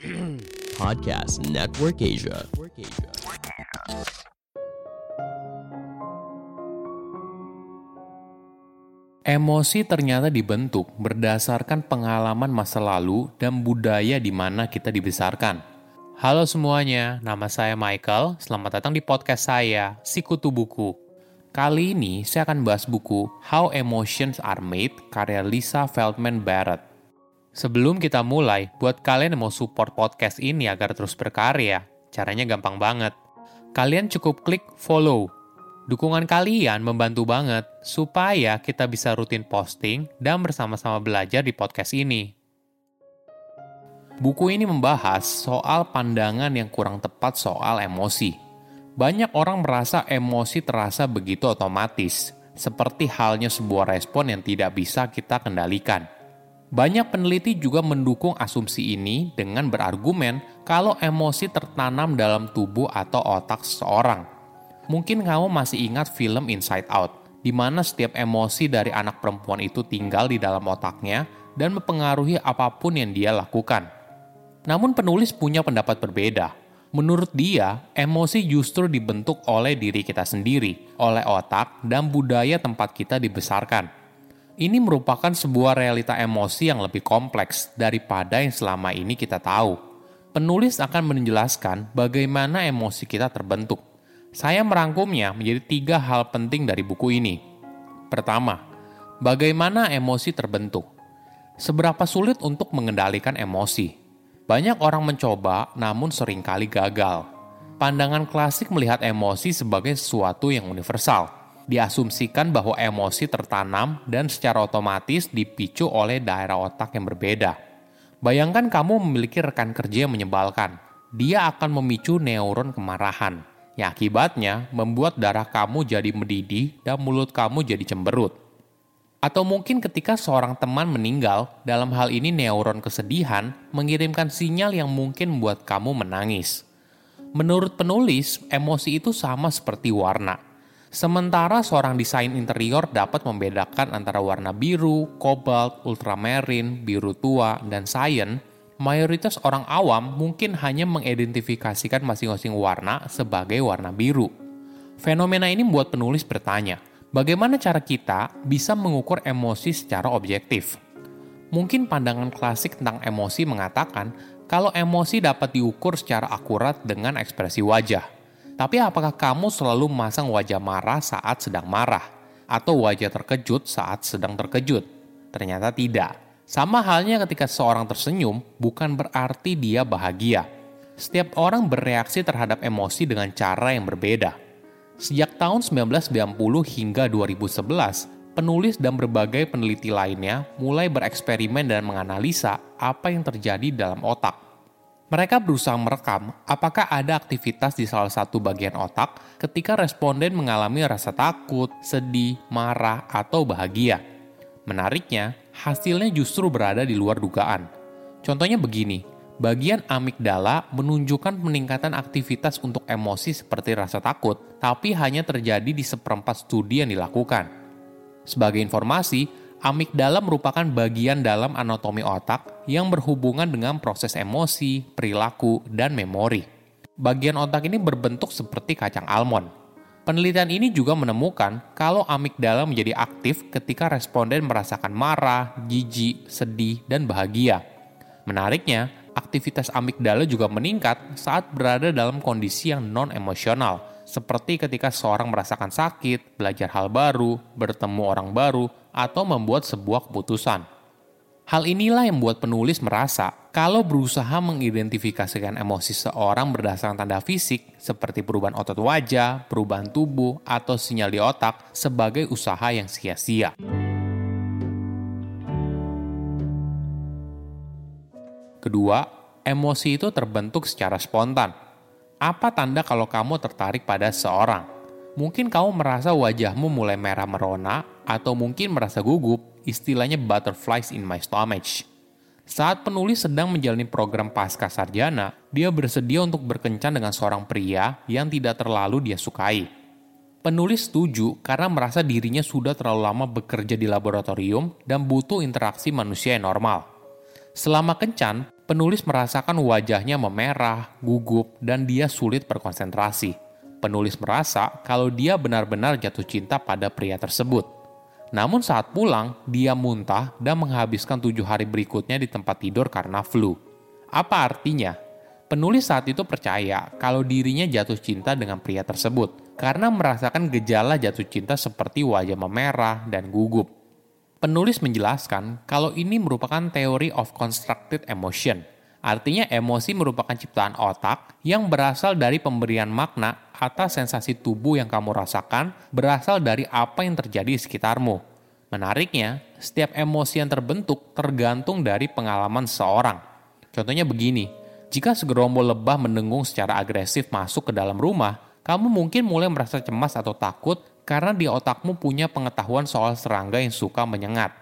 Podcast Network Asia. Emosi ternyata dibentuk berdasarkan pengalaman masa lalu dan budaya di mana kita dibesarkan. Halo semuanya, nama saya Michael. Selamat datang di podcast saya, Sikutu Buku. Kali ini saya akan bahas buku How Emotions Are Made karya Lisa Feldman Barrett. Sebelum kita mulai, buat kalian yang mau support podcast ini agar terus berkarya, caranya gampang banget. Kalian cukup klik follow Dukungan kalian membantu banget supaya kita bisa rutin posting dan bersama-sama belajar di podcast ini. Buku ini membahas soal pandangan yang kurang tepat soal emosi. Banyak orang merasa emosi terasa begitu otomatis, seperti halnya sebuah respon yang tidak bisa kita kendalikan. Banyak peneliti juga mendukung asumsi ini dengan berargumen kalau emosi tertanam dalam tubuh atau otak seseorang Mungkin kamu masih ingat film Inside Out, di mana setiap emosi dari anak perempuan itu tinggal di dalam otaknya dan mempengaruhi apa pun yang dia lakukan. Namun penulis punya pendapat berbeda. Menurut dia, emosi justru dibentuk oleh diri kita sendiri, oleh otak dan budaya tempat kita dibesarkan. Ini merupakan sebuah realita emosi yang lebih kompleks daripada yang selama ini kita tahu. Penulis akan menjelaskan bagaimana emosi kita terbentuk, saya merangkumnya menjadi tiga hal penting dari buku ini. Pertama, bagaimana emosi terbentuk? Seberapa sulit untuk mengendalikan emosi? Banyak orang mencoba, namun sering kali gagal. Pandangan klasik melihat emosi sebagai sesuatu yang universal. Diasumsikan bahwa emosi tertanam dan secara otomatis dipicu oleh daerah otak yang berbeda. Bayangkan kamu memiliki rekan kerja yang menyebalkan. Dia akan memicu neuron kemarahan yang akibatnya membuat darah kamu jadi mendidih dan mulut kamu jadi cemberut. Atau mungkin ketika seorang teman meninggal, dalam hal ini neuron kesedihan mengirimkan sinyal yang mungkin membuat kamu menangis. Menurut penulis, emosi itu sama seperti warna. Sementara seorang desain interior dapat membedakan antara warna biru, kobalt, ultramarine, biru tua, dan cyan, mayoritas orang awam mungkin hanya mengidentifikasikan masing-masing warna sebagai warna biru. Fenomena ini membuat penulis bertanya, bagaimana cara kita bisa mengukur emosi secara objektif? Mungkin pandangan klasik tentang emosi mengatakan kalau emosi dapat diukur secara akurat dengan ekspresi wajah. Tapi apakah kamu selalu memasang wajah marah saat sedang marah? Atau wajah terkejut saat sedang terkejut? Ternyata tidak sama halnya ketika seorang tersenyum, bukan berarti dia bahagia. Setiap orang bereaksi terhadap emosi dengan cara yang berbeda. Sejak tahun 1990 hingga 2011, penulis dan berbagai peneliti lainnya mulai bereksperimen dan menganalisa apa yang terjadi dalam otak. Mereka berusaha merekam apakah ada aktivitas di salah satu bagian otak ketika responden mengalami rasa takut, sedih, marah, atau bahagia. Menariknya, hasilnya justru berada di luar dugaan. Contohnya begini, bagian amigdala menunjukkan peningkatan aktivitas untuk emosi seperti rasa takut, tapi hanya terjadi di seperempat studi yang dilakukan. Sebagai informasi, amigdala merupakan bagian dalam anatomi otak yang berhubungan dengan proses emosi, perilaku, dan memori. Bagian otak ini berbentuk seperti kacang almond. Penelitian ini juga menemukan kalau amigdala menjadi aktif ketika responden merasakan marah, jijik, sedih, dan bahagia. Menariknya, aktivitas amigdala juga meningkat saat berada dalam kondisi yang non-emosional, seperti ketika seorang merasakan sakit, belajar hal baru, bertemu orang baru, atau membuat sebuah keputusan. Hal inilah yang membuat penulis merasa kalau berusaha mengidentifikasikan emosi seorang berdasarkan tanda fisik seperti perubahan otot wajah, perubahan tubuh, atau sinyal di otak sebagai usaha yang sia-sia. Kedua, emosi itu terbentuk secara spontan. Apa tanda kalau kamu tertarik pada seorang? Mungkin kamu merasa wajahmu mulai merah merona, atau mungkin merasa gugup, istilahnya butterflies in my stomach. Saat penulis sedang menjalani program pasca sarjana, dia bersedia untuk berkencan dengan seorang pria yang tidak terlalu dia sukai. Penulis setuju karena merasa dirinya sudah terlalu lama bekerja di laboratorium dan butuh interaksi manusia yang normal. Selama kencan, Penulis merasakan wajahnya memerah, gugup, dan dia sulit berkonsentrasi. Penulis merasa kalau dia benar-benar jatuh cinta pada pria tersebut. Namun saat pulang, dia muntah dan menghabiskan tujuh hari berikutnya di tempat tidur karena flu. Apa artinya? Penulis saat itu percaya kalau dirinya jatuh cinta dengan pria tersebut karena merasakan gejala jatuh cinta seperti wajah memerah dan gugup. Penulis menjelaskan kalau ini merupakan teori of constructed emotion. Artinya emosi merupakan ciptaan otak yang berasal dari pemberian makna atas sensasi tubuh yang kamu rasakan berasal dari apa yang terjadi di sekitarmu. Menariknya, setiap emosi yang terbentuk tergantung dari pengalaman seseorang. Contohnya begini, jika segerombol lebah mendengung secara agresif masuk ke dalam rumah, kamu mungkin mulai merasa cemas atau takut karena di otakmu punya pengetahuan soal serangga yang suka menyengat.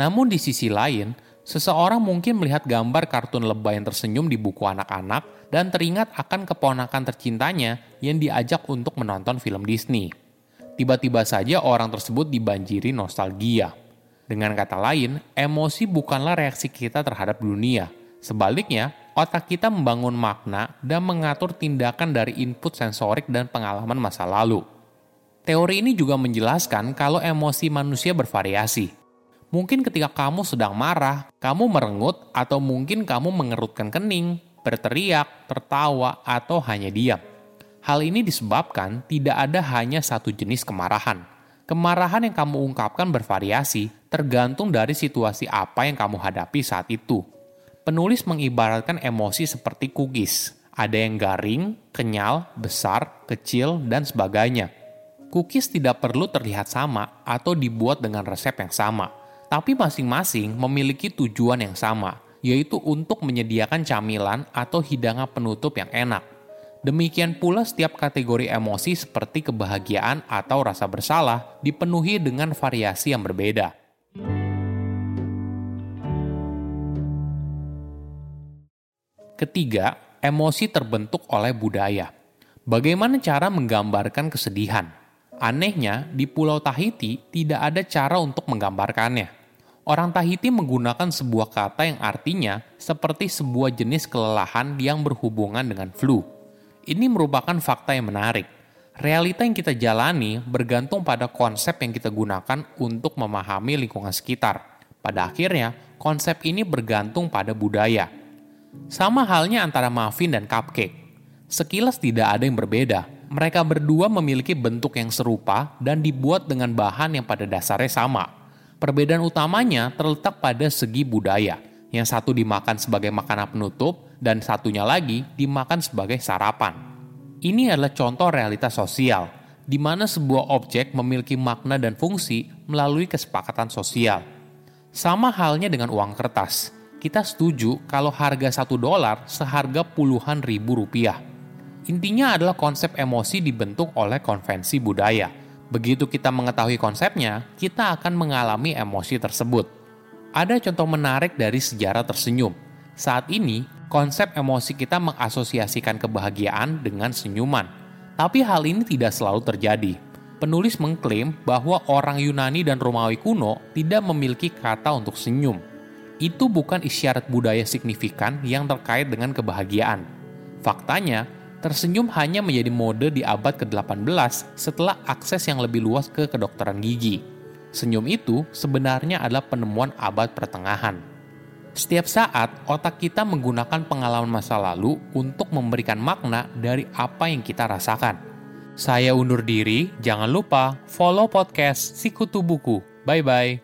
Namun di sisi lain, seseorang mungkin melihat gambar kartun lebah yang tersenyum di buku anak-anak dan teringat akan keponakan tercintanya yang diajak untuk menonton film Disney. Tiba-tiba saja orang tersebut dibanjiri nostalgia. Dengan kata lain, emosi bukanlah reaksi kita terhadap dunia. Sebaliknya, otak kita membangun makna dan mengatur tindakan dari input sensorik dan pengalaman masa lalu. Teori ini juga menjelaskan kalau emosi manusia bervariasi. Mungkin ketika kamu sedang marah, kamu merengut, atau mungkin kamu mengerutkan kening, berteriak, tertawa, atau hanya diam. Hal ini disebabkan tidak ada hanya satu jenis kemarahan. Kemarahan yang kamu ungkapkan bervariasi, tergantung dari situasi apa yang kamu hadapi saat itu penulis mengibaratkan emosi seperti cookies. Ada yang garing, kenyal, besar, kecil, dan sebagainya. Cookies tidak perlu terlihat sama atau dibuat dengan resep yang sama, tapi masing-masing memiliki tujuan yang sama, yaitu untuk menyediakan camilan atau hidangan penutup yang enak. Demikian pula setiap kategori emosi seperti kebahagiaan atau rasa bersalah dipenuhi dengan variasi yang berbeda. Ketiga, emosi terbentuk oleh budaya. Bagaimana cara menggambarkan kesedihan? Anehnya, di Pulau Tahiti tidak ada cara untuk menggambarkannya. Orang Tahiti menggunakan sebuah kata yang artinya seperti sebuah jenis kelelahan yang berhubungan dengan flu. Ini merupakan fakta yang menarik. Realita yang kita jalani bergantung pada konsep yang kita gunakan untuk memahami lingkungan sekitar. Pada akhirnya, konsep ini bergantung pada budaya sama halnya antara muffin dan cupcake. Sekilas tidak ada yang berbeda. Mereka berdua memiliki bentuk yang serupa dan dibuat dengan bahan yang pada dasarnya sama. Perbedaan utamanya terletak pada segi budaya. Yang satu dimakan sebagai makanan penutup dan satunya lagi dimakan sebagai sarapan. Ini adalah contoh realitas sosial, di mana sebuah objek memiliki makna dan fungsi melalui kesepakatan sosial. Sama halnya dengan uang kertas kita setuju kalau harga satu dolar seharga puluhan ribu rupiah. Intinya adalah konsep emosi dibentuk oleh konvensi budaya. Begitu kita mengetahui konsepnya, kita akan mengalami emosi tersebut. Ada contoh menarik dari sejarah tersenyum. Saat ini, konsep emosi kita mengasosiasikan kebahagiaan dengan senyuman. Tapi hal ini tidak selalu terjadi. Penulis mengklaim bahwa orang Yunani dan Romawi kuno tidak memiliki kata untuk senyum itu bukan isyarat budaya signifikan yang terkait dengan kebahagiaan. Faktanya, tersenyum hanya menjadi mode di abad ke-18 setelah akses yang lebih luas ke kedokteran gigi. Senyum itu sebenarnya adalah penemuan abad pertengahan. Setiap saat, otak kita menggunakan pengalaman masa lalu untuk memberikan makna dari apa yang kita rasakan. Saya undur diri, jangan lupa follow podcast Sikutu Buku. Bye-bye.